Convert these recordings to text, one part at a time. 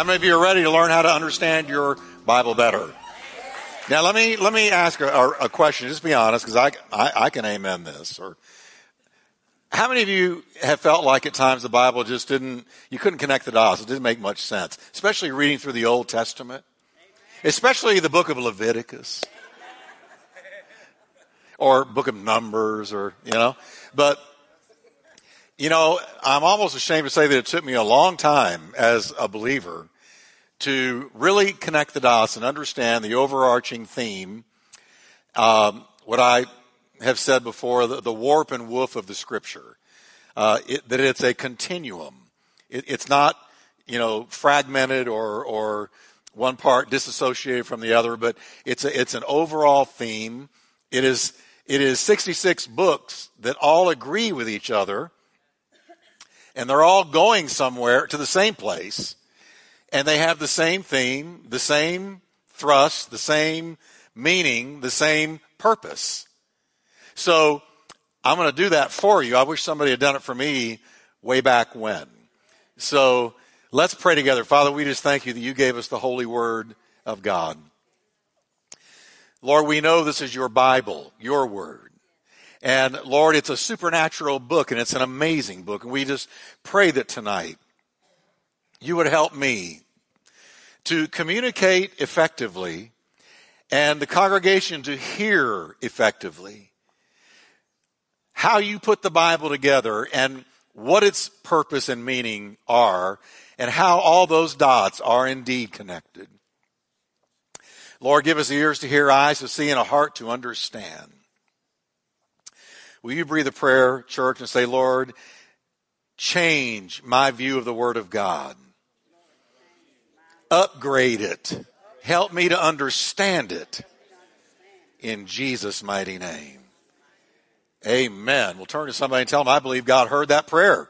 How many of you are ready to learn how to understand your Bible better? Now, let me let me ask a, a question. Just be honest, because I, I, I can amen this. Or how many of you have felt like at times the Bible just didn't you couldn't connect the dots? It didn't make much sense, especially reading through the Old Testament, especially the book of Leviticus or book of Numbers, or you know. But you know, I'm almost ashamed to say that it took me a long time as a believer to really connect the dots and understand the overarching theme. Um, what I have said before, the, the, warp and woof of the scripture, uh, it, that it's a continuum. It, it's not, you know, fragmented or, or one part disassociated from the other, but it's a, it's an overall theme. It is, it is 66 books that all agree with each other and they're all going somewhere to the same place, and they have the same theme, the same thrust, the same meaning, the same purpose. So I'm going to do that for you. I wish somebody had done it for me way back when. So let's pray together. Father, we just thank you that you gave us the holy word of God. Lord, we know this is your Bible, your word. And Lord, it's a supernatural book and it's an amazing book. And we just pray that tonight you would help me to communicate effectively and the congregation to hear effectively how you put the Bible together and what its purpose and meaning are and how all those dots are indeed connected. Lord, give us ears to hear, eyes to see, and a heart to understand. Will you breathe a prayer, church, and say, Lord, change my view of the Word of God? Upgrade it. Help me to understand it. In Jesus' mighty name. Amen. We'll turn to somebody and tell them, I believe God heard that prayer.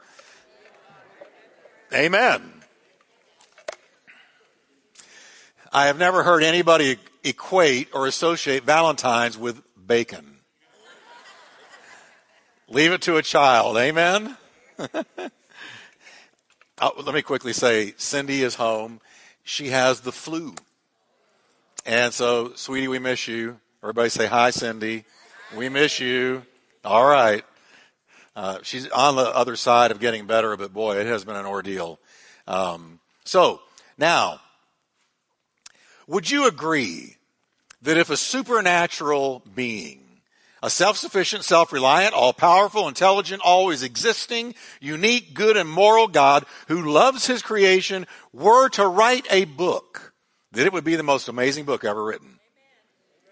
Amen. I have never heard anybody equate or associate Valentine's with bacon. Leave it to a child. Amen. let me quickly say, Cindy is home. She has the flu. And so, sweetie, we miss you. Everybody say hi, Cindy. We miss you. All right. Uh, she's on the other side of getting better, but boy, it has been an ordeal. Um, so, now, would you agree that if a supernatural being a self-sufficient, self-reliant, all-powerful, intelligent, always existing, unique, good, and moral God who loves his creation were to write a book, that it would be the most amazing book ever written.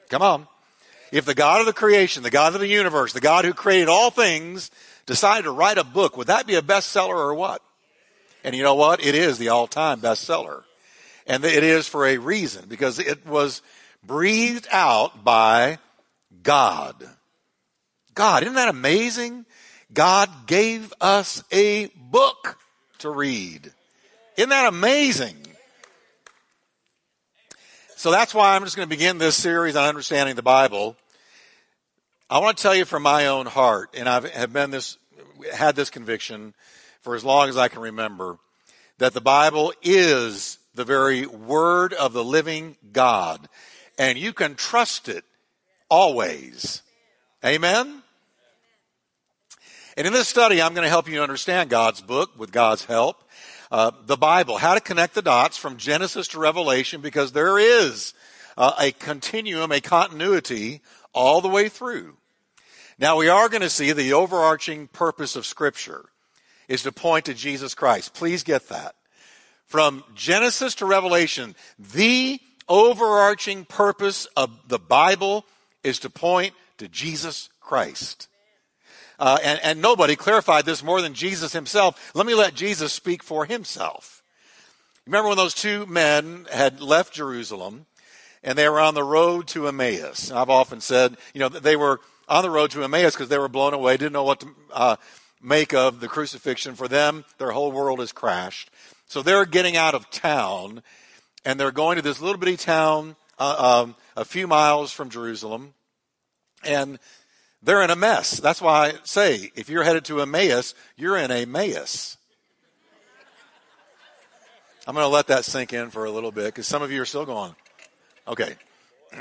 Come on. If the God of the creation, the God of the universe, the God who created all things decided to write a book, would that be a bestseller or what? And you know what? It is the all-time bestseller. And it is for a reason, because it was breathed out by God. God. Isn't that amazing? God gave us a book to read. Isn't that amazing? So that's why I'm just going to begin this series on understanding the Bible. I want to tell you from my own heart, and I have been this, had this conviction for as long as I can remember, that the Bible is the very word of the living God. And you can trust it always. Amen? And in this study, I'm going to help you understand God's book with God's help. Uh, the Bible, how to connect the dots from Genesis to Revelation, because there is uh, a continuum, a continuity all the way through. Now we are going to see the overarching purpose of Scripture is to point to Jesus Christ. Please get that. From Genesis to Revelation, the overarching purpose of the Bible is to point to Jesus Christ. Uh, and, and nobody clarified this more than Jesus himself. Let me let Jesus speak for himself. Remember when those two men had left Jerusalem and they were on the road to Emmaus? I've often said, you know, they were on the road to Emmaus because they were blown away, didn't know what to uh, make of the crucifixion. For them, their whole world has crashed. So they're getting out of town and they're going to this little bitty town uh, um, a few miles from Jerusalem. And they're in a mess. That's why I say, if you're headed to Emmaus, you're in a mess. I'm going to let that sink in for a little bit because some of you are still going. Okay.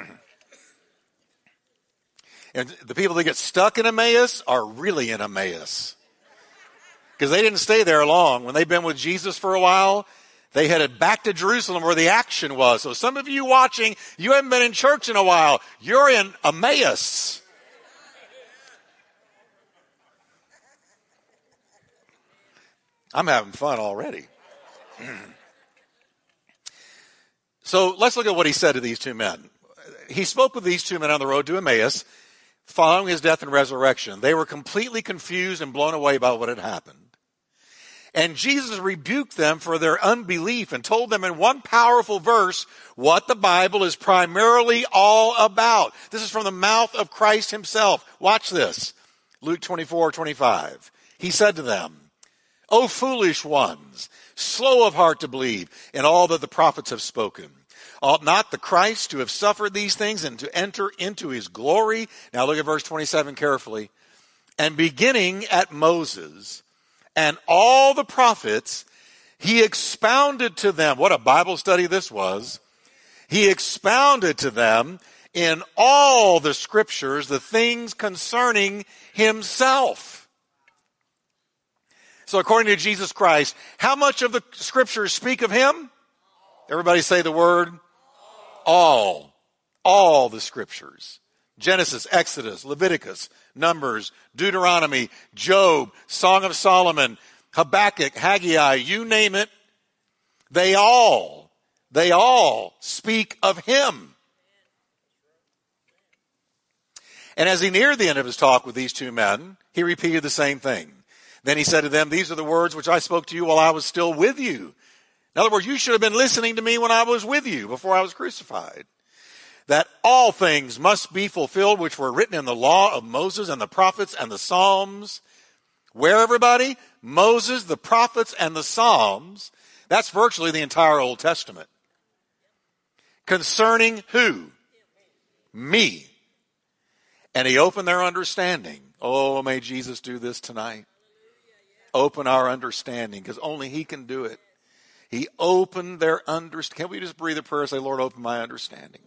And the people that get stuck in Emmaus are really in Emmaus. Because they didn't stay there long. When they've been with Jesus for a while, they headed back to Jerusalem where the action was. So some of you watching, you haven't been in church in a while. You're in Emmaus. I'm having fun already. so let's look at what he said to these two men. He spoke with these two men on the road to Emmaus following his death and resurrection. They were completely confused and blown away by what had happened. And Jesus rebuked them for their unbelief and told them in one powerful verse what the Bible is primarily all about. This is from the mouth of Christ himself. Watch this. Luke 24, 25. He said to them, O foolish ones, slow of heart to believe in all that the prophets have spoken. Ought not the Christ to have suffered these things and to enter into his glory? Now look at verse 27 carefully. And beginning at Moses and all the prophets, he expounded to them. What a Bible study this was. He expounded to them in all the scriptures the things concerning himself. So according to Jesus Christ, how much of the scriptures speak of him? Everybody say the word all. All the scriptures. Genesis, Exodus, Leviticus, Numbers, Deuteronomy, Job, Song of Solomon, Habakkuk, Haggai, you name it. They all, they all speak of him. And as he neared the end of his talk with these two men, he repeated the same thing. Then he said to them, These are the words which I spoke to you while I was still with you. In other words, you should have been listening to me when I was with you before I was crucified. That all things must be fulfilled which were written in the law of Moses and the prophets and the Psalms. Where everybody? Moses, the prophets, and the Psalms. That's virtually the entire Old Testament. Concerning who? Me. And he opened their understanding. Oh, may Jesus do this tonight open our understanding because only He can do it. He opened their understanding. Can we just breathe a prayer and say, Lord, open my understanding?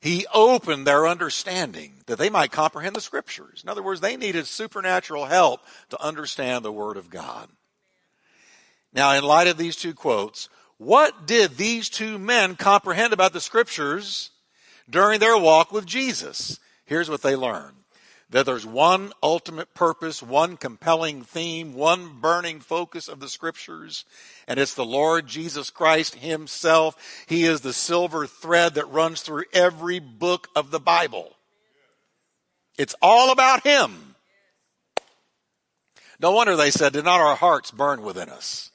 He opened their understanding that they might comprehend the scriptures. In other words, they needed supernatural help to understand the Word of God. Now, in light of these two quotes, what did these two men comprehend about the scriptures during their walk with Jesus? Here's what they learned that there's one ultimate purpose, one compelling theme, one burning focus of the scriptures, and it's the Lord Jesus Christ himself. He is the silver thread that runs through every book of the Bible. It's all about him. No wonder they said, did not our hearts burn within us?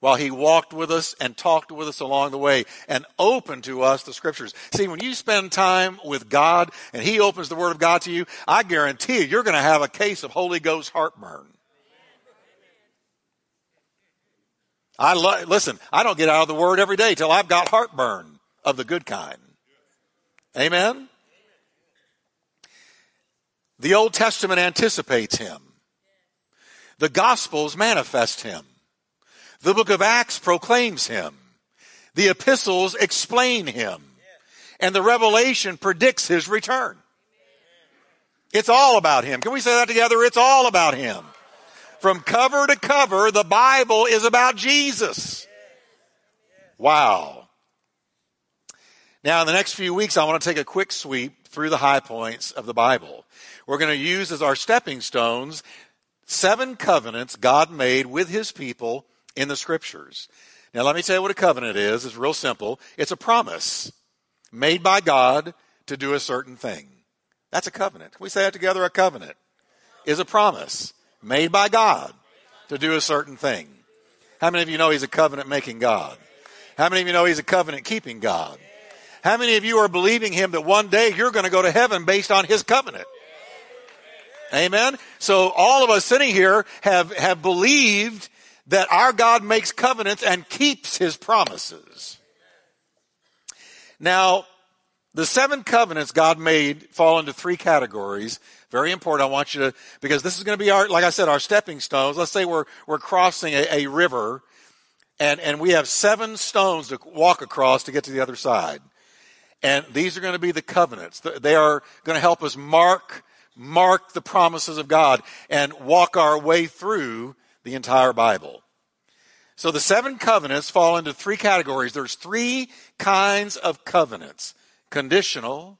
While he walked with us and talked with us along the way and opened to us the scriptures. See, when you spend time with God and he opens the word of God to you, I guarantee you, you're going to have a case of Holy Ghost heartburn. I lo- listen, I don't get out of the word every day till I've got heartburn of the good kind. Amen. The Old Testament anticipates him. The Gospels manifest him. The book of Acts proclaims him. The epistles explain him. And the revelation predicts his return. It's all about him. Can we say that together? It's all about him. From cover to cover, the Bible is about Jesus. Wow. Now, in the next few weeks, I want to take a quick sweep through the high points of the Bible. We're going to use as our stepping stones seven covenants God made with his people in the scriptures. Now, let me tell you what a covenant is. It's real simple. It's a promise made by God to do a certain thing. That's a covenant. Can we say that together? A covenant is a promise made by God to do a certain thing. How many of you know He's a covenant making God? How many of you know He's a covenant keeping God? How many of you are believing Him that one day you're going to go to heaven based on His covenant? Amen. So all of us sitting here have, have believed that our God makes covenants and keeps his promises. Now, The seven covenants God made fall into three categories. Very important. I want you to, because this is going to be our, like I said, our stepping stones. Let's say we're, we're crossing a, a river and, and we have seven stones to walk across to get to the other side. And these are going to be the covenants. They are going to help us mark, mark the promises of God and walk our way through the entire Bible. So the seven covenants fall into three categories. There's three kinds of covenants. Conditional,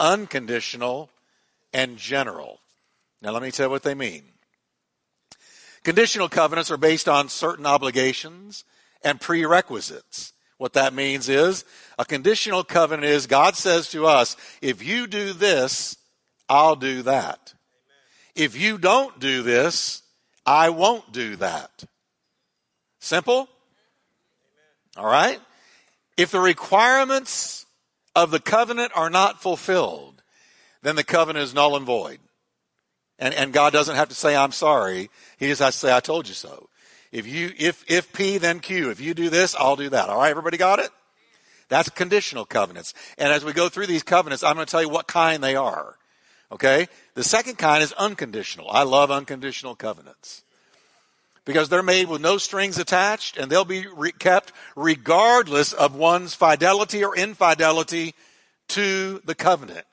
unconditional, and general. Now let me tell you what they mean. Conditional covenants are based on certain obligations and prerequisites. What that means is a conditional covenant is God says to us, if you do this, I'll do that. If you don't do this, I won't do that. Simple? All right? If the requirements of the covenant are not fulfilled, then the covenant is null and void. And, and God doesn't have to say, I'm sorry. He just has to say, I told you so. If you, if, if P, then Q. If you do this, I'll do that. All right, everybody got it? That's conditional covenants. And as we go through these covenants, I'm going to tell you what kind they are. Okay? The second kind is unconditional. I love unconditional covenants. Because they're made with no strings attached and they'll be re- kept regardless of one's fidelity or infidelity to the covenant.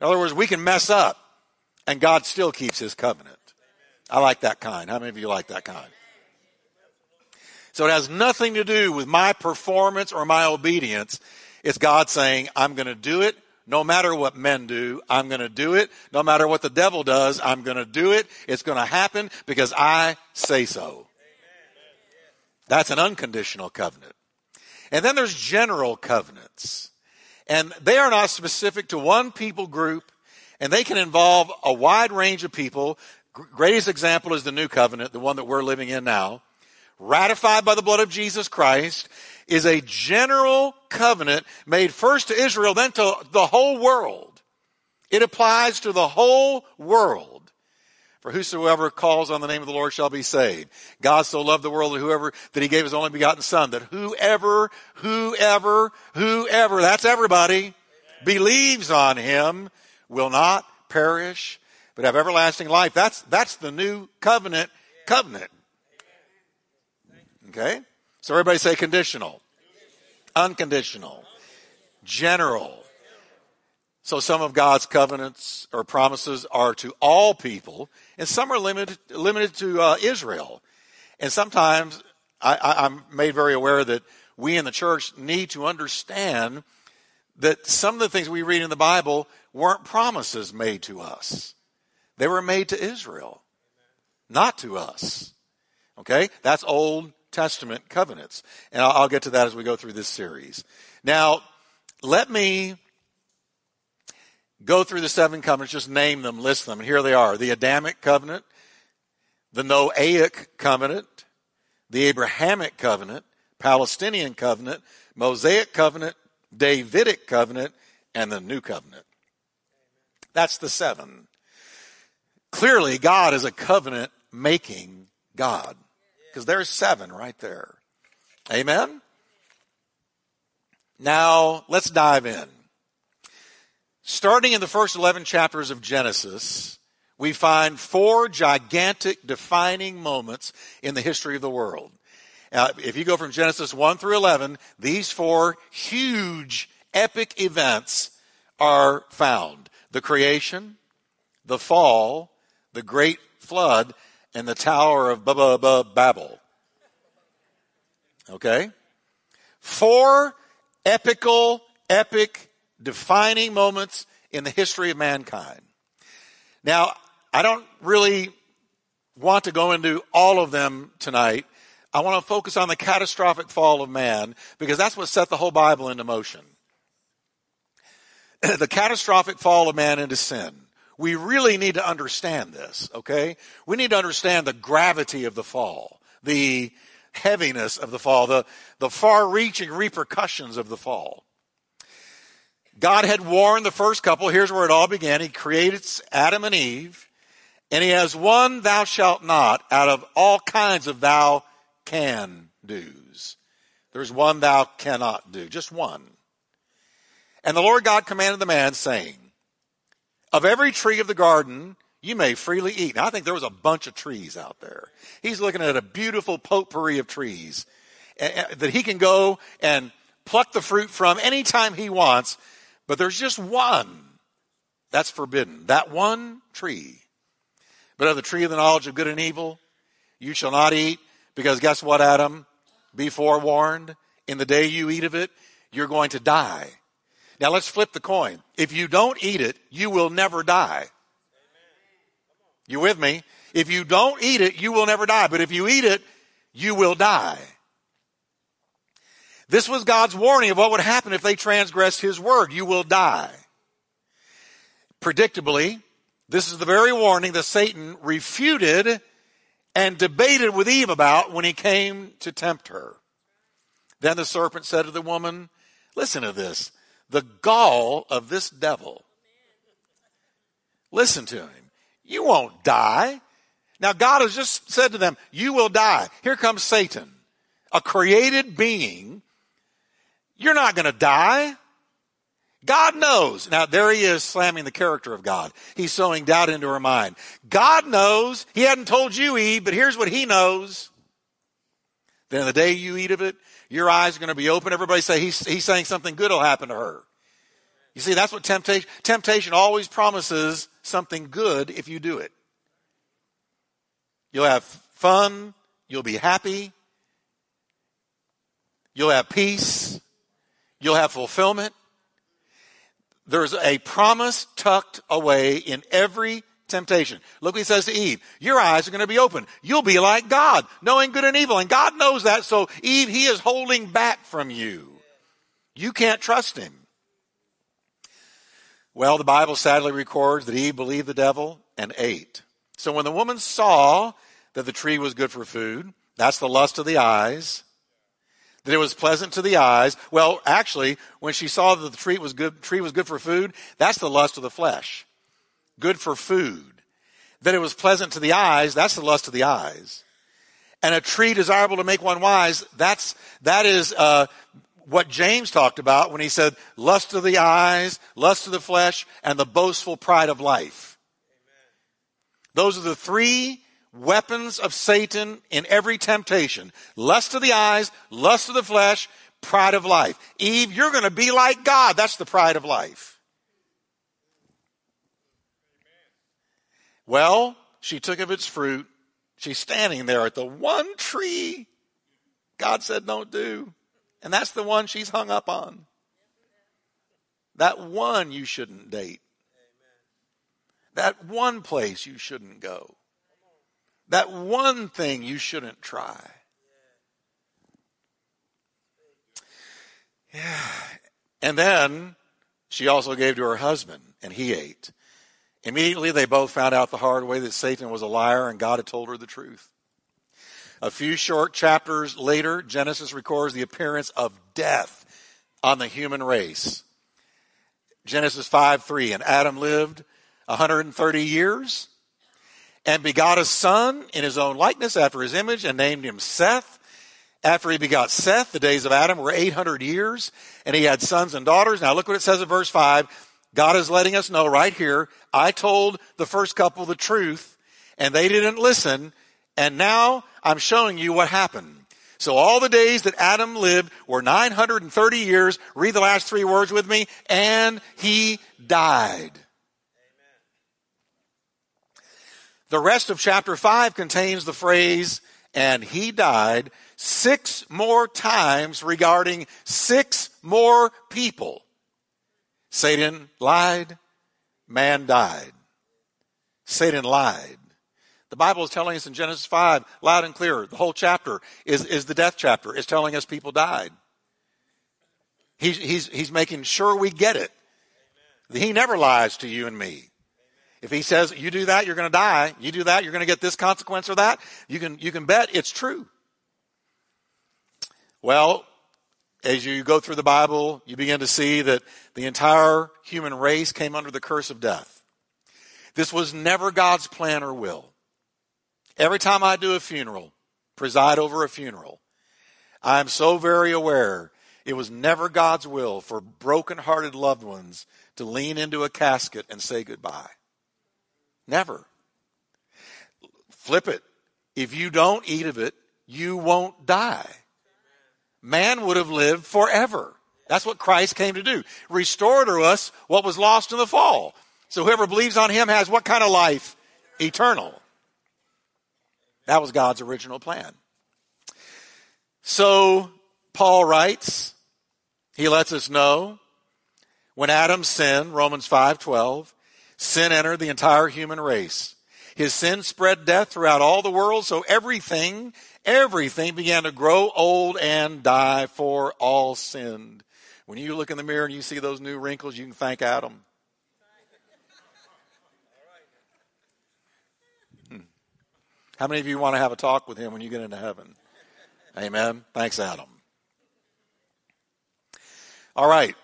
In other words, we can mess up and God still keeps his covenant. I like that kind. How many of you like that kind? So it has nothing to do with my performance or my obedience. It's God saying, I'm going to do it no matter what men do. I'm going to do it. No matter what the devil does, I'm going to do it. It's going to happen because I say so. That's an unconditional covenant. And then there's general covenants. And they are not specific to one people group and they can involve a wide range of people. Greatest example is the new covenant, the one that we're living in now ratified by the blood of Jesus Christ, is a general covenant made first to Israel, then to the whole world. It applies to the whole world. For whosoever calls on the name of the Lord shall be saved. God so loved the world that whoever, that he gave his only begotten son, that whoever, whoever, whoever, that's everybody, believes on him will not perish, but have everlasting life. That's, that's the new covenant, covenant. Okay? So everybody say conditional, unconditional, general. So some of God's covenants or promises are to all people, and some are limited limited to uh, Israel. And sometimes I, I'm made very aware that we in the church need to understand that some of the things we read in the Bible weren't promises made to us. They were made to Israel, not to us. Okay? That's Old Testament covenants. And I'll, I'll get to that as we go through this series. Now, let me go through the seven covenants, just name them, list them. And here they are. The Adamic covenant, the Noahic covenant, the Abrahamic covenant, Palestinian covenant, Mosaic covenant, Davidic covenant, and the new covenant. That's the seven. Clearly, God is a covenant making God. Because there's seven right there. Amen? Now, let's dive in. Starting in the first 11 chapters of Genesis, we find four gigantic defining moments in the history of the world. Uh, if you go from Genesis 1 through 11, these four huge epic events are found. The creation, the fall, the great flood, and the Tower of Babel. Okay? Four epical, epic, defining moments in the history of mankind. Now, I don't really want to go into all of them tonight. I want to focus on the catastrophic fall of man because that's what set the whole Bible into motion. the catastrophic fall of man into sin. We really need to understand this, okay? We need to understand the gravity of the fall, the heaviness of the fall, the, the far reaching repercussions of the fall. God had warned the first couple. Here's where it all began. He created Adam and Eve, and he has one thou shalt not out of all kinds of thou can do's. There's one thou cannot do, just one. And the Lord God commanded the man, saying, Of every tree of the garden you may freely eat. Now, I think there was a bunch of trees out there. He's looking at a beautiful potpourri of trees that he can go and pluck the fruit from anytime he wants, but there's just one that's forbidden. That one tree. But of the tree of the knowledge of good and evil, you shall not eat, because guess what, Adam? Be forewarned. In the day you eat of it, you're going to die. Now let's flip the coin. If you don't eat it, you will never die. You with me? If you don't eat it, you will never die. But if you eat it, you will die. This was God's warning of what would happen if they transgressed His word. You will die. Predictably, this is the very warning that Satan refuted and debated with Eve about when he came to tempt her. Then the serpent said to the woman, listen to this, the gall of this devil. Listen to him. You won't die. Now God has just said to them, you will die. Here comes Satan, a created being. You're not going to die. God knows. Now there he is slamming the character of God. He's sowing doubt into her mind. God knows. He hadn't told you Eve, but here's what he knows. Then the day you eat of it, your eyes are going to be open. Everybody say he's, he's saying something good will happen to her. You see, that's what temptation, temptation always promises something good if you do it. You'll have fun. You'll be happy. You'll have peace. You'll have fulfillment. There's a promise tucked away in every temptation. Look what he says to Eve. Your eyes are going to be open. You'll be like God, knowing good and evil. And God knows that. So Eve, he is holding back from you. You can't trust him. Well, the Bible sadly records that Eve believed the devil and ate. So when the woman saw that the tree was good for food, that's the lust of the eyes, that it was pleasant to the eyes. Well, actually, when she saw that the tree was good, tree was good for food, that's the lust of the flesh. Good for food. That it was pleasant to the eyes, that's the lust of the eyes. And a tree desirable to make one wise, that's, that is, uh, what James talked about when he said lust of the eyes, lust of the flesh, and the boastful pride of life. Amen. Those are the three weapons of Satan in every temptation. Lust of the eyes, lust of the flesh, pride of life. Eve, you're going to be like God. That's the pride of life. Well, she took of its fruit. She's standing there at the one tree God said don't do. And that's the one she's hung up on. That one you shouldn't date. That one place you shouldn't go. That one thing you shouldn't try. Yeah. And then she also gave to her husband, and he ate. Immediately, they both found out the hard way that Satan was a liar and God had told her the truth. A few short chapters later, Genesis records the appearance of death on the human race. Genesis 5 3. And Adam lived 130 years and begot a son in his own likeness after his image and named him Seth. After he begot Seth, the days of Adam were 800 years and he had sons and daughters. Now look what it says in verse 5. God is letting us know right here, I told the first couple the truth and they didn't listen. And now I'm showing you what happened. So all the days that Adam lived were 930 years. Read the last three words with me. And he died. The rest of chapter 5 contains the phrase, and he died six more times regarding six more people. Satan lied, man died. Satan lied. The Bible is telling us in Genesis 5, loud and clear, the whole chapter is, is the death chapter. It's telling us people died. He's, he's, he's making sure we get it. He never lies to you and me. If he says, you do that, you're going to die. You do that, you're going to get this consequence or that. You can, you can bet it's true. Well, as you go through the Bible, you begin to see that the entire human race came under the curse of death. This was never God's plan or will. Every time I do a funeral, preside over a funeral, I'm so very aware It was never God's will for broken-hearted loved ones to lean into a casket and say goodbye. Never. Flip it. If you don't eat of it, you won't die. Man would have lived forever. That's what Christ came to do. Restore to us what was lost in the fall. So whoever believes on him has what kind of life? Eternal. That was God's original plan. So Paul writes, he lets us know when Adam sinned, Romans 5:12, sin entered the entire human race. His sin spread death throughout all the world, so everything, everything began to grow old and die, for all sinned. When you look in the mirror and you see those new wrinkles, you can thank Adam. Hmm. How many of you want to have a talk with him when you get into heaven? Amen. Thanks, Adam. All right.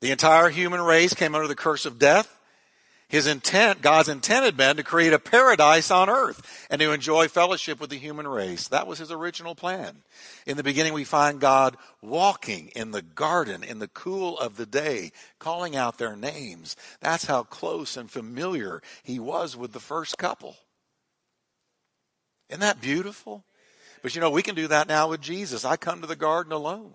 The entire human race came under the curse of death. His intent, God's intent had been to create a paradise on earth and to enjoy fellowship with the human race. That was his original plan. In the beginning, we find God walking in the garden in the cool of the day, calling out their names. That's how close and familiar he was with the first couple. Isn't that beautiful? But you know, we can do that now with Jesus. I come to the garden alone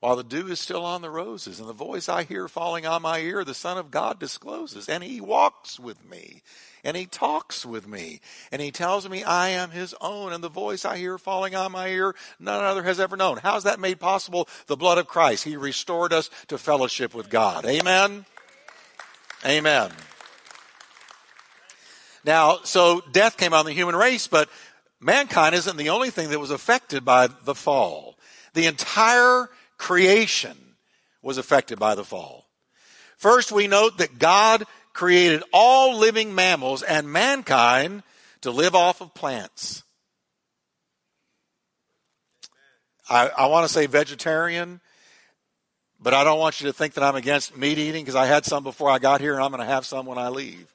while the dew is still on the roses and the voice I hear falling on my ear, the Son of God discloses and he walks with me and he talks with me and he tells me I am his own and the voice I hear falling on my ear, none other has ever known. How's that made possible? The blood of Christ. He restored us to fellowship with God. Amen. Amen. Now, so death came on the human race, but mankind isn't the only thing that was affected by the fall. The entire creation was affected by the fall. First, we note that God created all living mammals and mankind to live off of plants. I, I want to say vegetarian, but I don't want you to think that I'm against meat eating because I had some before I got here and I'm going to have some when I leave.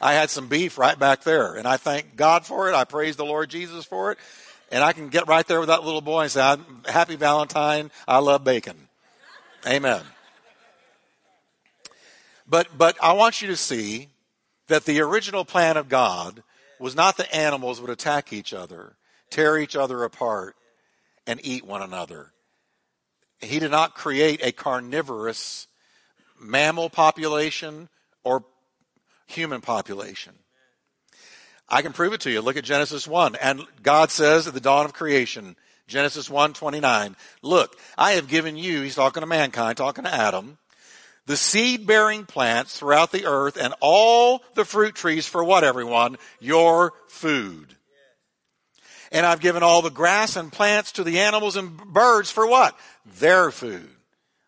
I had some beef right back there and I thank God for it. I praise the Lord Jesus for it. And I can get right there with that little boy and say, Happy Valentine. I love bacon. Amen. But, but I want you to see that the original plan of God was not that animals would attack each other, tear each other apart, and eat one another. He did not create a carnivorous mammal population or human population. I can prove it to you. Look at Genesis 1. And God says at the dawn of creation, Genesis 1 29, look, I have given you, he's talking to mankind, talking to Adam, the seed bearing plants throughout the earth and all the fruit trees for what, everyone? Your food. And I've given all the grass and plants to the animals and birds for what? Their food.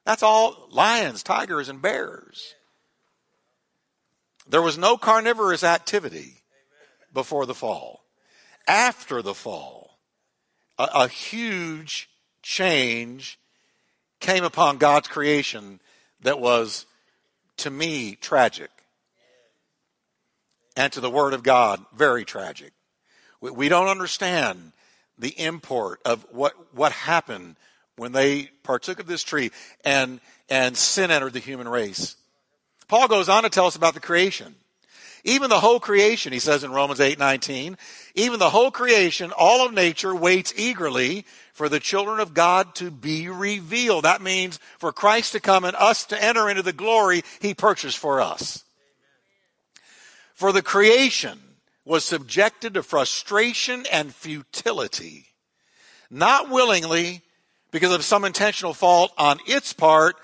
That's all lions, tigers, and bears. There was no carnivorous activity before the fall. After the fall, a, a huge change came upon God's creation that was, to me, tragic. And to the Word of God, very tragic. We, we don't understand the import of what, what happened when they partook of this tree and, and sin entered the human race. Paul goes on to tell us about the creation. Even the whole creation, he says in Romans 8 19, even the whole creation, all of nature waits eagerly for the children of God to be revealed. That means for Christ to come and us to enter into the glory he purchased for us. For the creation was subjected to frustration and futility, not willingly because of some intentional fault on its part,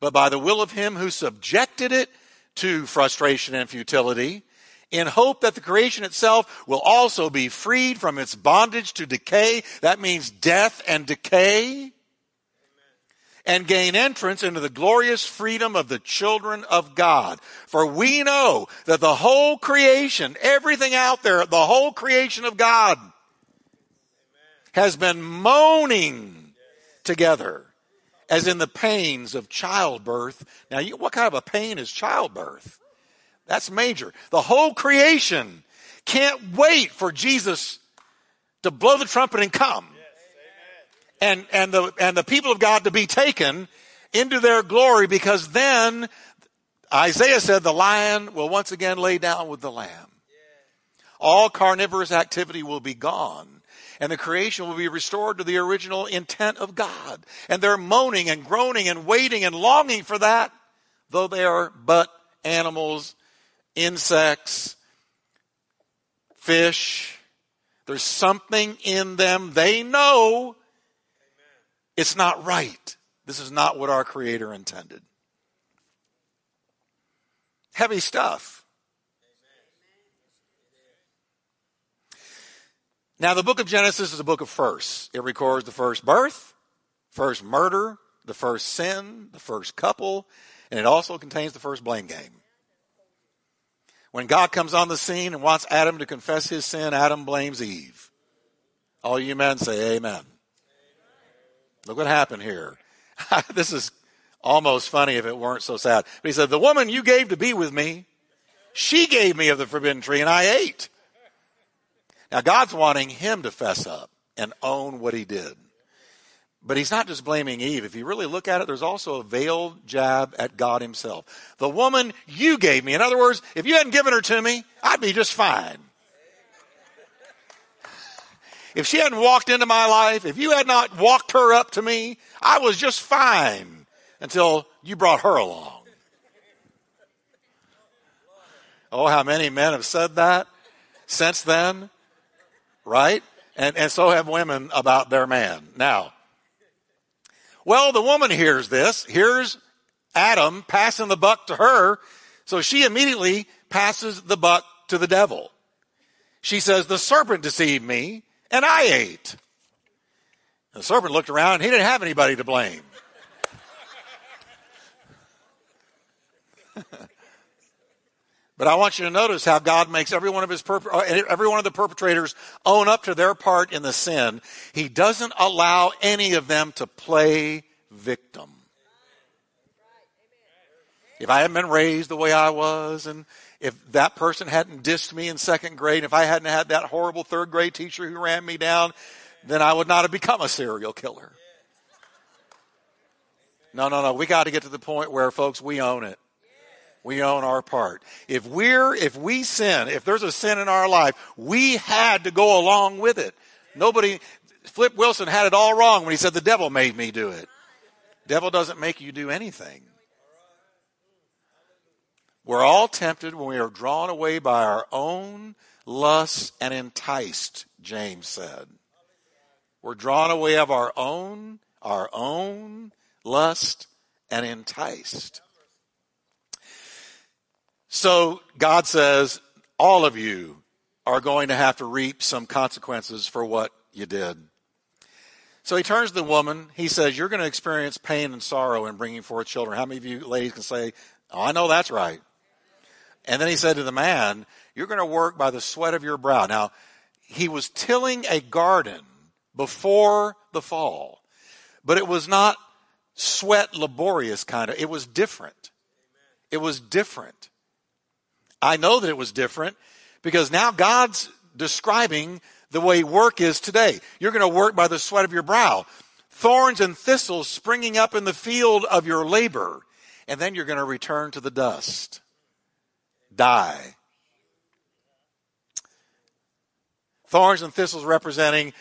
but by the will of him who subjected it to frustration and futility in hope that the creation itself will also be freed from its bondage to decay. That means death and decay. And gain entrance into the glorious freedom of the children of God. For we know that the whole creation, everything out there, the whole creation of God has been moaning together as in the pains of childbirth. Now, what kind of a pain is childbirth? That's major. The whole creation can't wait for Jesus to blow the trumpet and come. and, and the, and the people of God to be taken into their glory because then Isaiah said the lion will once again lay down with the lamb. All carnivorous activity will be gone and the creation will be restored to the original intent of God. And they're moaning and groaning and waiting and longing for that, though they are but animals, insects, fish. There's something in them they know it's not right. This is not what our Creator intended. Heavy stuff. Now, the book of Genesis is a book of firsts. It records the first birth, first murder, the first sin, the first couple, and it also contains the first blame game. When God comes on the scene and wants Adam to confess his sin, Adam blames Eve. All you men say amen. Look what happened here. this is almost funny if it weren't so sad. But he said, the woman you gave to be with me, she gave me of the forbidden tree and I ate. Now God's wanting him to fess up and own what he did. But he's not just blaming Eve. If you really look at it, there's also a veiled jab at God himself. The woman you gave me. In other words, if you hadn't given her to me, I'd be just fine. If she hadn't walked into my life, if you had not walked her up to me, I was just fine until you brought her along. Oh, how many men have said that since then? right? And, and so have women about their man. Now, well, the woman hears this, hears Adam passing the buck to her, so she immediately passes the buck to the devil. She says, the serpent deceived me and I ate. The serpent looked around, he didn't have anybody to blame. But I want you to notice how God makes every one of his uh, every one of the perpetrators own up to their part in the sin. He doesn't allow any of them to play victim. If I hadn't been raised the way I was, and if that person hadn't dissed me in second grade, if I hadn't had that horrible third grade teacher who ran me down, then I would not have become a serial killer. No, no, no. We got to get to the point where, folks, we own it. We own our part. If we're, if we sin, if there's a sin in our life, we had to go along with it. Nobody, Flip Wilson had it all wrong when he said the devil made me do it. Devil doesn't make you do anything. We're all tempted when we are drawn away by our own lusts and enticed, James said. We're drawn away of our own, our own lust and enticed. So God says, all of you are going to have to reap some consequences for what you did. So he turns to the woman. He says, You're going to experience pain and sorrow in bringing forth children. How many of you ladies can say, Oh, I know that's right? And then he said to the man, You're going to work by the sweat of your brow. Now, he was tilling a garden before the fall, but it was not sweat laborious kind of, it was different. It was different. I know that it was different because now God's describing the way work is today. You're going to work by the sweat of your brow. Thorns and thistles springing up in the field of your labor. And then you're going to return to the dust. Die. Thorns and thistles representing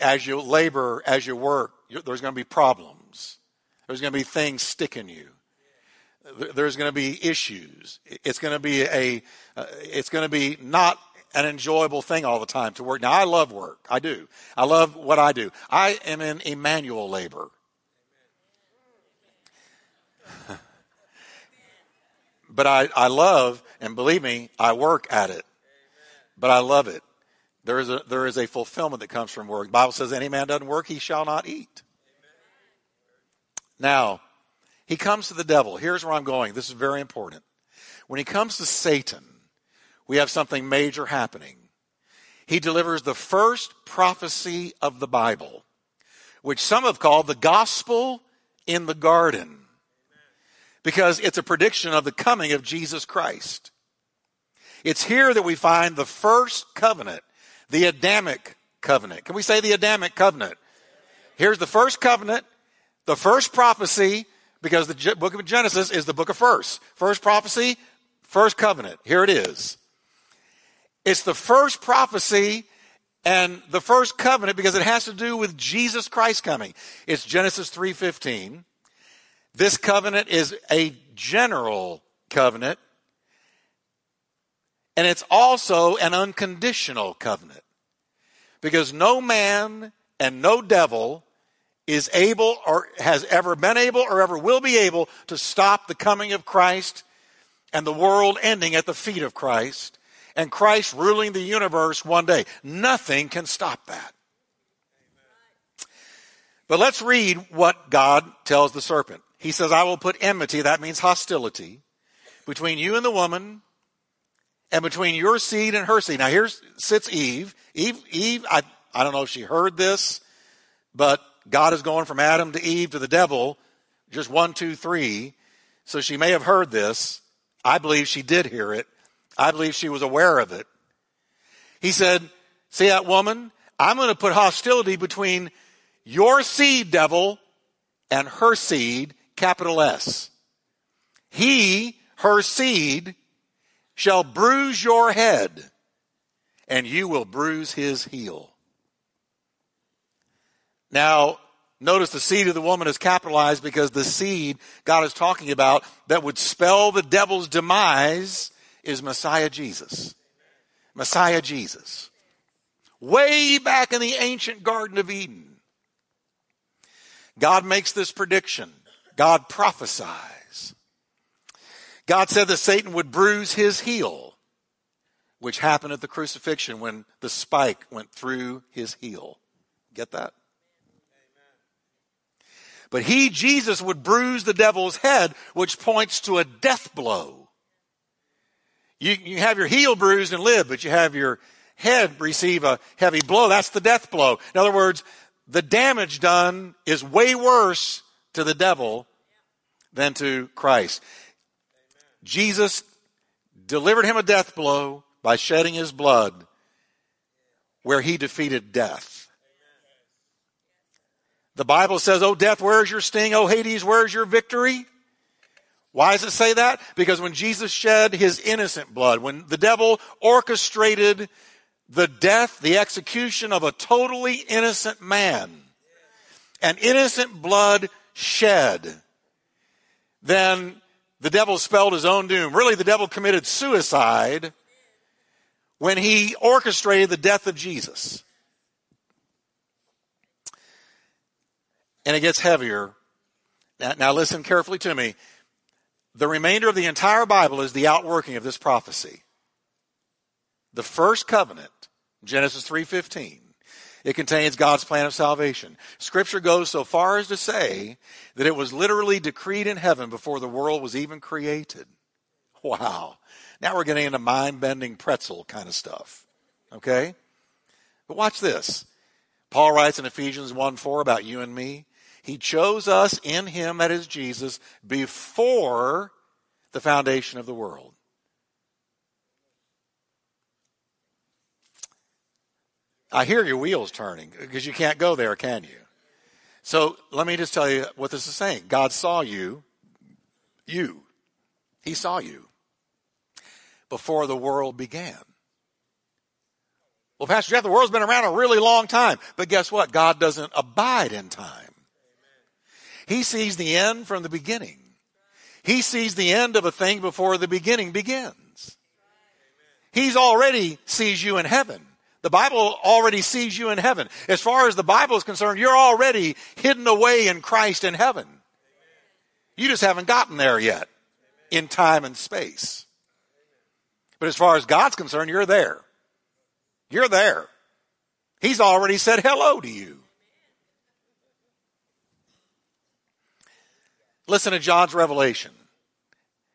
as you labor, as you work, there's going to be problems. There's going to be things sticking you there's going to be issues. It's going to be a, uh, it's going to be not an enjoyable thing all the time to work. Now, I love work. I do. I love what I do. I am in Emmanuel labor. but I, I love, and believe me, I work at it. But I love it. There is a, there is a fulfillment that comes from work. The Bible says any man doesn't work, he shall not eat. Now, he comes to the devil. Here's where I'm going. This is very important. When he comes to Satan, we have something major happening. He delivers the first prophecy of the Bible, which some have called the gospel in the garden, because it's a prediction of the coming of Jesus Christ. It's here that we find the first covenant, the Adamic covenant. Can we say the Adamic covenant? Here's the first covenant, the first prophecy, because the book of Genesis is the book of first. First prophecy, first covenant. Here it is. It's the first prophecy and the first covenant because it has to do with Jesus Christ coming. It's Genesis 3:15. This covenant is a general covenant and it's also an unconditional covenant. Because no man and no devil is able or has ever been able or ever will be able to stop the coming of Christ and the world ending at the feet of Christ and Christ ruling the universe one day. Nothing can stop that. But let's read what God tells the serpent. He says, I will put enmity, that means hostility, between you and the woman, and between your seed and her seed. Now here sits Eve. Eve, Eve, I, I don't know if she heard this, but God is going from Adam to Eve to the devil, just one, two, three. So she may have heard this. I believe she did hear it. I believe she was aware of it. He said, see that woman? I'm going to put hostility between your seed, devil, and her seed, capital S. He, her seed, shall bruise your head, and you will bruise his heel. Now, notice the seed of the woman is capitalized because the seed God is talking about that would spell the devil's demise is Messiah Jesus. Messiah Jesus. Way back in the ancient Garden of Eden, God makes this prediction. God prophesies. God said that Satan would bruise his heel, which happened at the crucifixion when the spike went through his heel. Get that? But he, Jesus, would bruise the devil's head, which points to a death blow. You, you have your heel bruised and live, but you have your head receive a heavy blow. That's the death blow. In other words, the damage done is way worse to the devil than to Christ. Jesus delivered him a death blow by shedding his blood where he defeated death. The Bible says, Oh, death, where's your sting? Oh, Hades, where's your victory? Why does it say that? Because when Jesus shed his innocent blood, when the devil orchestrated the death, the execution of a totally innocent man, and innocent blood shed, then the devil spelled his own doom. Really, the devil committed suicide when he orchestrated the death of Jesus. And it gets heavier. Now, now listen carefully to me. The remainder of the entire Bible is the outworking of this prophecy. The first covenant, Genesis 3:15, it contains God's plan of salvation. Scripture goes so far as to say that it was literally decreed in heaven before the world was even created. Wow. Now we're getting into mind-bending pretzel kind of stuff. Okay? But watch this. Paul writes in Ephesians 1 4 about you and me. He chose us in Him, that is Jesus, before the foundation of the world. I hear your wheels turning because you can't go there, can you? So let me just tell you what this is saying. God saw you, you. He saw you before the world began. Well, Pastor Jeff, the world's been around a really long time. But guess what? God doesn't abide in time. He sees the end from the beginning. He sees the end of a thing before the beginning begins. He's already sees you in heaven. The Bible already sees you in heaven. As far as the Bible is concerned, you're already hidden away in Christ in heaven. You just haven't gotten there yet in time and space. But as far as God's concerned, you're there. You're there. He's already said hello to you. Listen to John's revelation.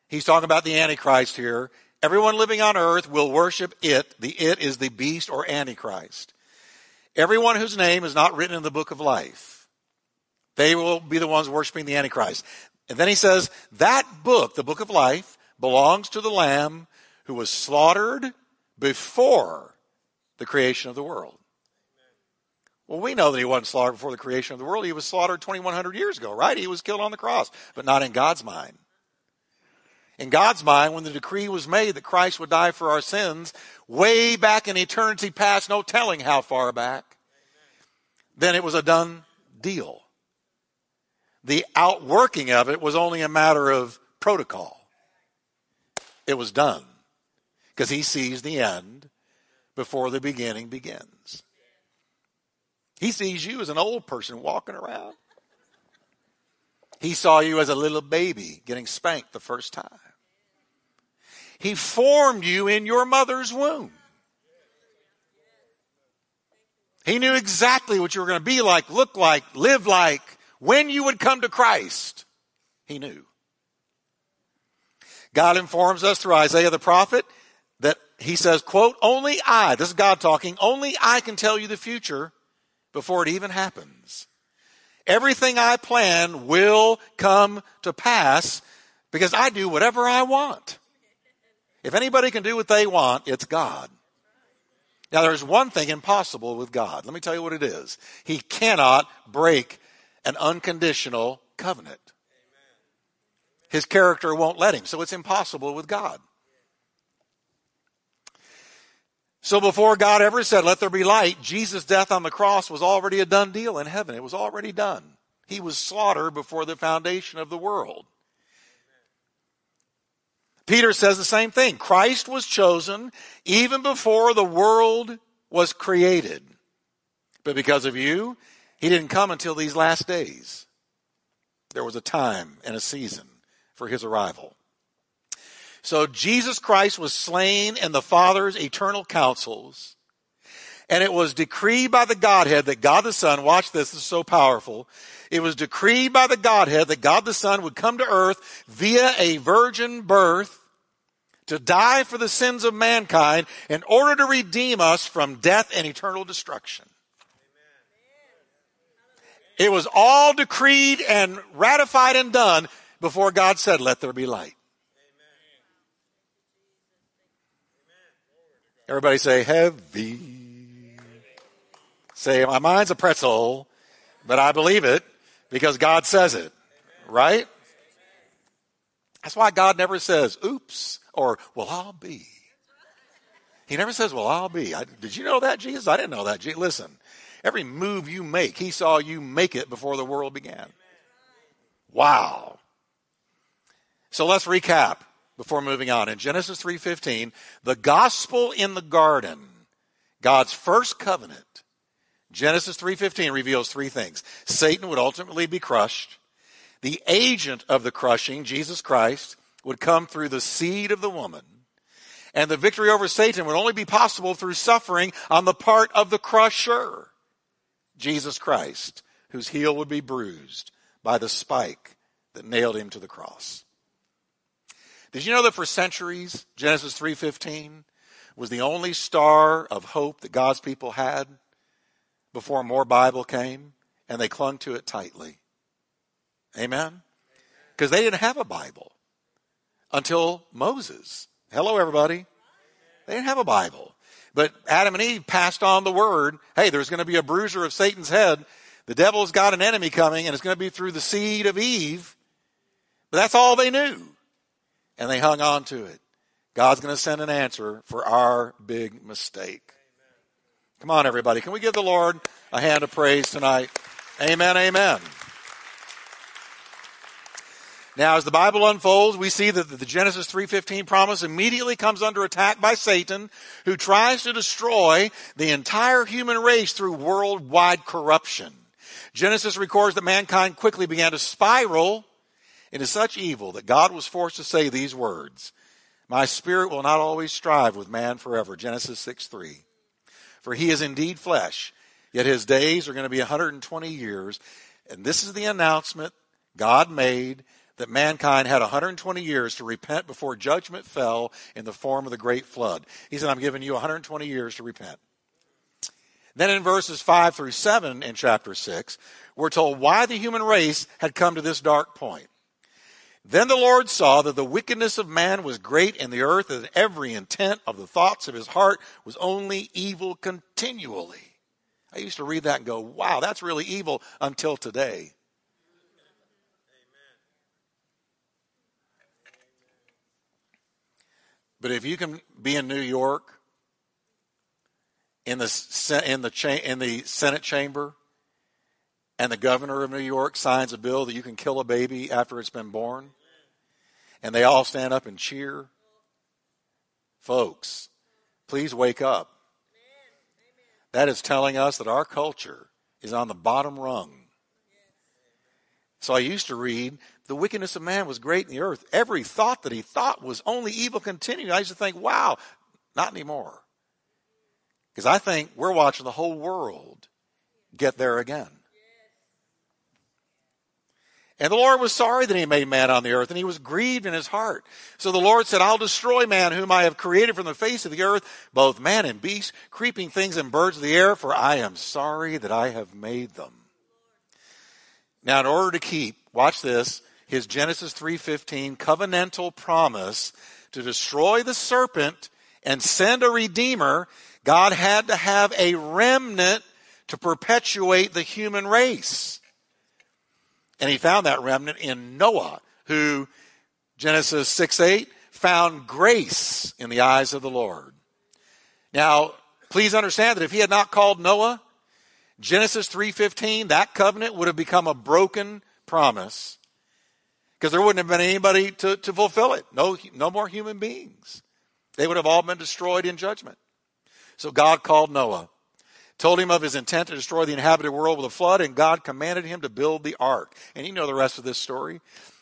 He's talking about the Antichrist here. Everyone living on earth will worship it. The it is the beast or Antichrist. Everyone whose name is not written in the book of life, they will be the ones worshiping the Antichrist. And then he says, that book, the book of life, belongs to the Lamb who was slaughtered before the creation of the world. Well, we know that he wasn't slaughtered before the creation of the world. He was slaughtered 2,100 years ago, right? He was killed on the cross, but not in God's mind. In God's mind, when the decree was made that Christ would die for our sins, way back in eternity past, no telling how far back, then it was a done deal. The outworking of it was only a matter of protocol. It was done because he sees the end before the beginning begins. He sees you as an old person walking around. He saw you as a little baby getting spanked the first time. He formed you in your mother's womb. He knew exactly what you were going to be like, look like, live like, when you would come to Christ. He knew. God informs us through Isaiah the prophet that he says, quote, only I, this is God talking, only I can tell you the future before it even happens. Everything I plan will come to pass because I do whatever I want. If anybody can do what they want, it's God. Now there's one thing impossible with God. Let me tell you what it is. He cannot break an unconditional covenant. His character won't let him. So it's impossible with God. So before God ever said, let there be light, Jesus' death on the cross was already a done deal in heaven. It was already done. He was slaughtered before the foundation of the world. Peter says the same thing. Christ was chosen even before the world was created. But because of you, he didn't come until these last days. There was a time and a season for his arrival. So Jesus Christ was slain in the Father's eternal counsels. And it was decreed by the Godhead that God the Son, watch this, this is so powerful. It was decreed by the Godhead that God the Son would come to earth via a virgin birth to die for the sins of mankind in order to redeem us from death and eternal destruction. It was all decreed and ratified and done before God said, let there be light. Everybody say heavy. Say, my mind's a pretzel, but I believe it because God says it. Right? That's why God never says, oops, or, well, I'll be. He never says, well, I'll be. I, did you know that, Jesus? I didn't know that. Listen, every move you make, he saw you make it before the world began. Wow. So let's recap before moving on. In Genesis 3:15, the gospel in the garden, God's first covenant. Genesis 3:15 reveals three things. Satan would ultimately be crushed. The agent of the crushing, Jesus Christ, would come through the seed of the woman. And the victory over Satan would only be possible through suffering on the part of the crusher, Jesus Christ, whose heel would be bruised by the spike that nailed him to the cross. Did you know that for centuries, Genesis 3:15 was the only star of hope that God's people had before more Bible came and they clung to it tightly. Amen. Because they didn't have a Bible until Moses. Hello everybody. They didn't have a Bible. But Adam and Eve passed on the word, hey, there's going to be a bruiser of Satan's head. The devil's got an enemy coming and it's going to be through the seed of Eve. But that's all they knew and they hung on to it. God's going to send an answer for our big mistake. Come on, everybody. Can we give the Lord a hand of praise tonight? Amen, amen. Now, as the Bible unfolds, we see that the Genesis 3.15 promise immediately comes under attack by Satan, who tries to destroy the entire human race through worldwide corruption. Genesis records that mankind quickly began to spiral into such evil that God was forced to say these words, My spirit will not always strive with man forever. Genesis 6 3. For he is indeed flesh, yet his days are going to be 120 years. And this is the announcement God made that mankind had 120 years to repent before judgment fell in the form of the great flood. He said, I'm giving you 120 years to repent. Then in verses 5 through 7 in chapter 6, we're told why the human race had come to this dark point. Then the Lord saw that the wickedness of man was great in the earth, and every intent of the thoughts of his heart was only evil continually. I used to read that and go, wow, that's really evil until today. But if you can be in New York in the in the cha- in the Senate chamber, and the governor of New York signs a bill that you can kill a baby after it's been born, and they all stand up and cheer, folks, please wake up. That is telling us that our culture is on the bottom rung. So I used to read, the wickedness of man was great in the earth. Every thought that he thought was only evil continued. I used to think, wow, not anymore. Because I think we're watching the whole world get there again. And the Lord was sorry that he made man on the earth, and he was grieved in his heart. So the Lord said, I'll destroy man whom I have created from the face of the earth, both man and beast, creeping things and birds of the air, for I am sorry that I have made them. Now, in order to keep, watch this, his Genesis 3.15 covenantal promise to destroy the serpent and send a redeemer, God had to have a remnant to perpetuate the human race. And he found that remnant in Noah, who, Genesis 6 8, found grace in the eyes of the Lord. Now, please understand that if he had not called Noah, Genesis 3:15, that covenant would have become a broken promise because there wouldn't have been anybody to, to fulfill it. No, no more human beings. They would have all been destroyed in judgment. So God called Noah told him of his intent to destroy the inhabited world with a flood, and God commanded him to build the ark. And you know the rest of this story.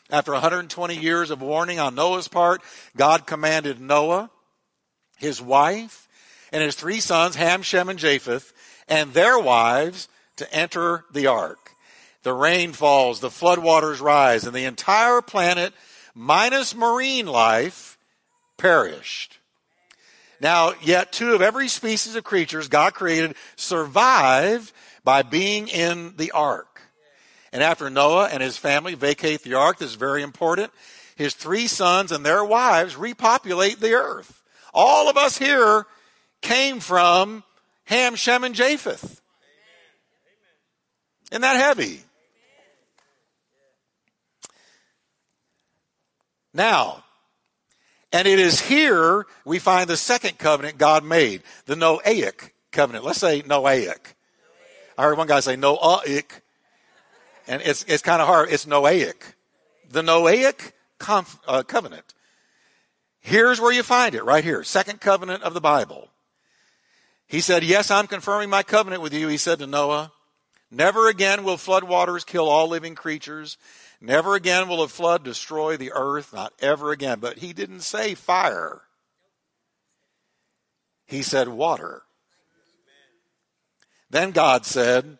After 120 years of warning on Noah's part, God commanded Noah, his wife, and his three sons, Ham, Shem, and Japheth, and their wives to enter the ark. The rain falls, the floodwaters rise, and the entire planet, minus marine life, perished. Now, yet two of every species of creatures God created survive by being in the ark. And after Noah and his family vacate the ark, this is very important, his three sons and their wives repopulate the earth. All of us here came from Ham, Shem, and Japheth. Isn't that heavy? Now, and it is here we find the second covenant God made, the Noahic covenant. Let's say Noahic. I heard one guy say Noahic, and it's, it's kind of hard. It's Noahic. The Noahic conf, uh, covenant. Here's where you find it, right here. Second covenant of the Bible. He said, Yes, I'm confirming my covenant with you, he said to Noah. Never again will floodwaters kill all living creatures. Never again will a flood destroy the earth, not ever again. But he didn't say fire, he said water. Then God said,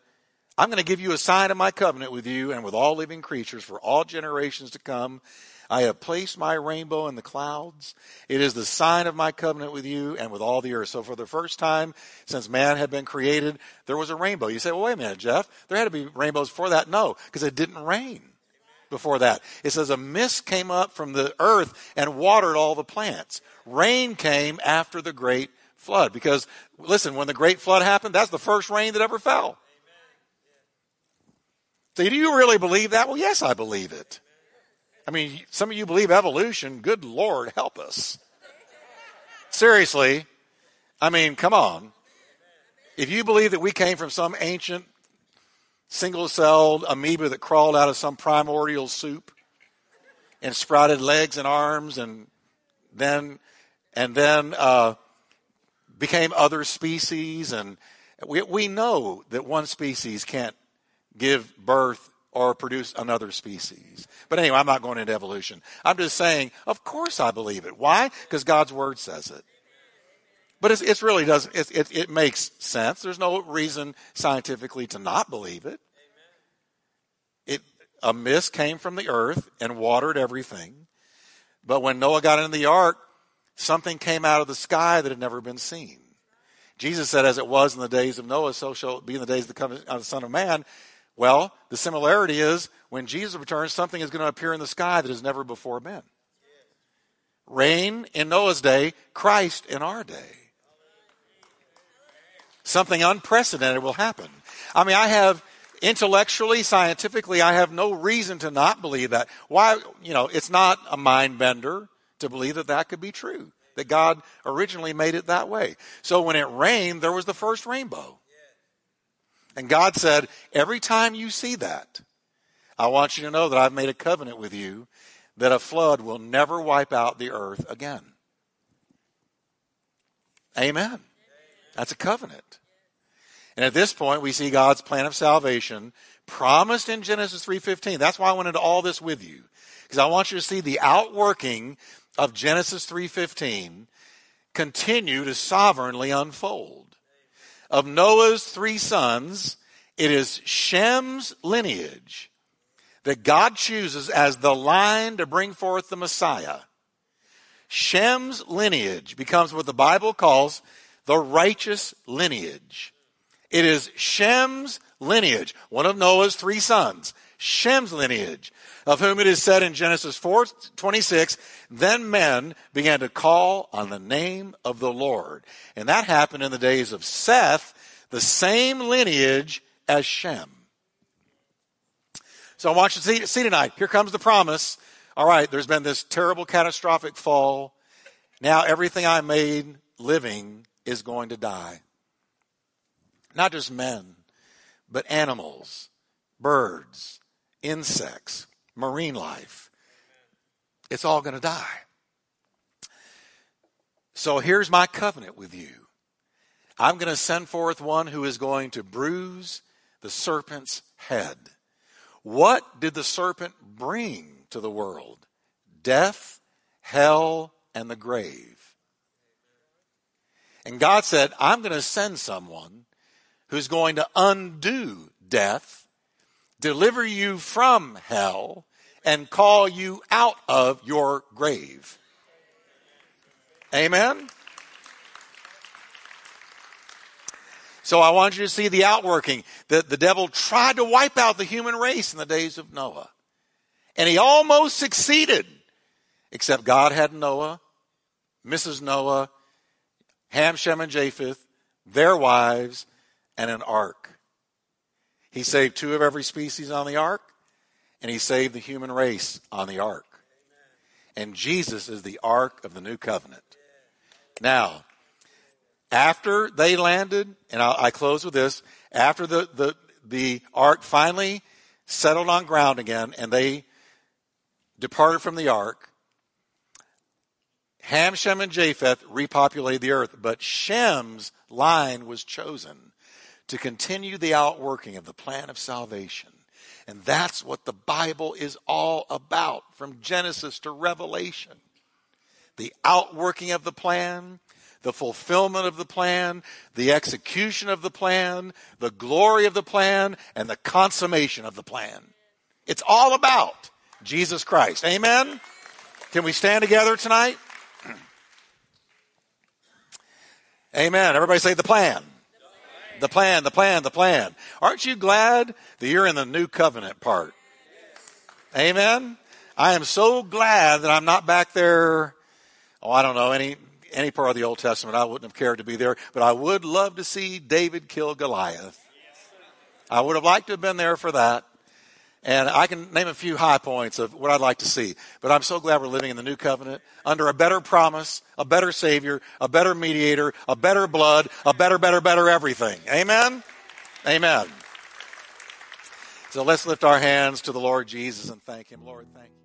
I'm going to give you a sign of my covenant with you and with all living creatures for all generations to come. I have placed my rainbow in the clouds. It is the sign of my covenant with you and with all the earth. So for the first time since man had been created, there was a rainbow. You say, well, wait a minute, Jeff. There had to be rainbows before that. No, because it didn't rain before that. It says a mist came up from the earth and watered all the plants. Rain came after the great flood because listen, when the great flood happened, that's the first rain that ever fell. So do you really believe that? Well, yes, I believe it. I mean, some of you believe evolution. Good Lord, help us. Seriously. I mean, come on. If you believe that we came from some ancient single celled amoeba that crawled out of some primordial soup and sprouted legs and arms and then and then uh, became other species and we, we know that one species can't give birth or produce another species. But anyway, I'm not going into evolution. I'm just saying, of course I believe it. Why? Because God's word says it. But it's, it's really doesn't, it, it, it, makes sense. There's no reason scientifically to not believe it. It, a mist came from the earth and watered everything. But when Noah got into the ark, something came out of the sky that had never been seen. Jesus said, as it was in the days of Noah, so shall it be in the days of the coming of the Son of Man. Well, the similarity is when Jesus returns, something is going to appear in the sky that has never before been. Rain in Noah's day, Christ in our day. something unprecedented will happen. I mean, I have intellectually, scientifically, I have no reason to not believe that. Why, you know, it's not a mind bender to believe that that could be true, that God originally made it that way. So when it rained, there was the first rainbow. And God said, every time you see that, I want you to know that I've made a covenant with you that a flood will never wipe out the earth again. Amen. That's a covenant. And at this point, we see God's plan of salvation promised in Genesis 3.15. That's why I went into all this with you. Because I want you to see the outworking of Genesis 3.15 continue to sovereignly unfold. Of Noah's three sons, it is Shem's lineage that God chooses as the line to bring forth the Messiah. Shem's lineage becomes what the Bible calls the righteous lineage. It is Shem's lineage, one of Noah's three sons, Shem's lineage, of whom it is said in Genesis 4 26, then men began to call on the name of the Lord. And that happened in the days of Seth, the same lineage as Shem. So I want you to see, tonight. Here comes the promise. All right, there's been this terrible catastrophic fall. Now everything I made living is going to die. Not just men, but animals, birds, insects, marine life. It's all going to die. So here's my covenant with you. I'm going to send forth one who is going to bruise the serpent's head. What did the serpent bring to the world? Death, hell, and the grave. And God said, I'm going to send someone who's going to undo death, deliver you from hell, and call you out of your grave. Amen? So I want you to see the outworking. that the devil tried to wipe out the human race in the days of Noah. And he almost succeeded. Except God had Noah, Mrs. Noah, Ham, Shem, and Japheth, their wives, and an ark. He saved two of every species on the ark, and he saved the human race on the ark. And Jesus is the ark of the new covenant. Now, after they landed, and I'll, I close with this, after the, the, the ark finally settled on ground again and they departed from the ark, Ham, Shem, and Japheth repopulated the earth, but Shem's line was chosen to continue the outworking of the plan of salvation. And that's what the Bible is all about from Genesis to Revelation. The outworking of the plan, the fulfillment of the plan, the execution of the plan, the glory of the plan, and the consummation of the plan. It's all about Jesus Christ. Amen? Can we stand together tonight? Amen. Everybody say the plan. The plan, the plan, the plan. Aren't you glad that you're in the new covenant part? Amen. I am so glad that I'm not back there. Oh, I don't know any any part of the Old Testament. I wouldn't have cared to be there, but I would love to see David kill Goliath. I would have liked to have been there for that. And I can name a few high points of what I'd like to see. But I'm so glad we're living in the new covenant under a better promise, a better Savior, a better mediator, a better blood, a better, better, better everything. Amen? Amen. So let's lift our hands to the Lord Jesus and thank Him. Lord, thank you.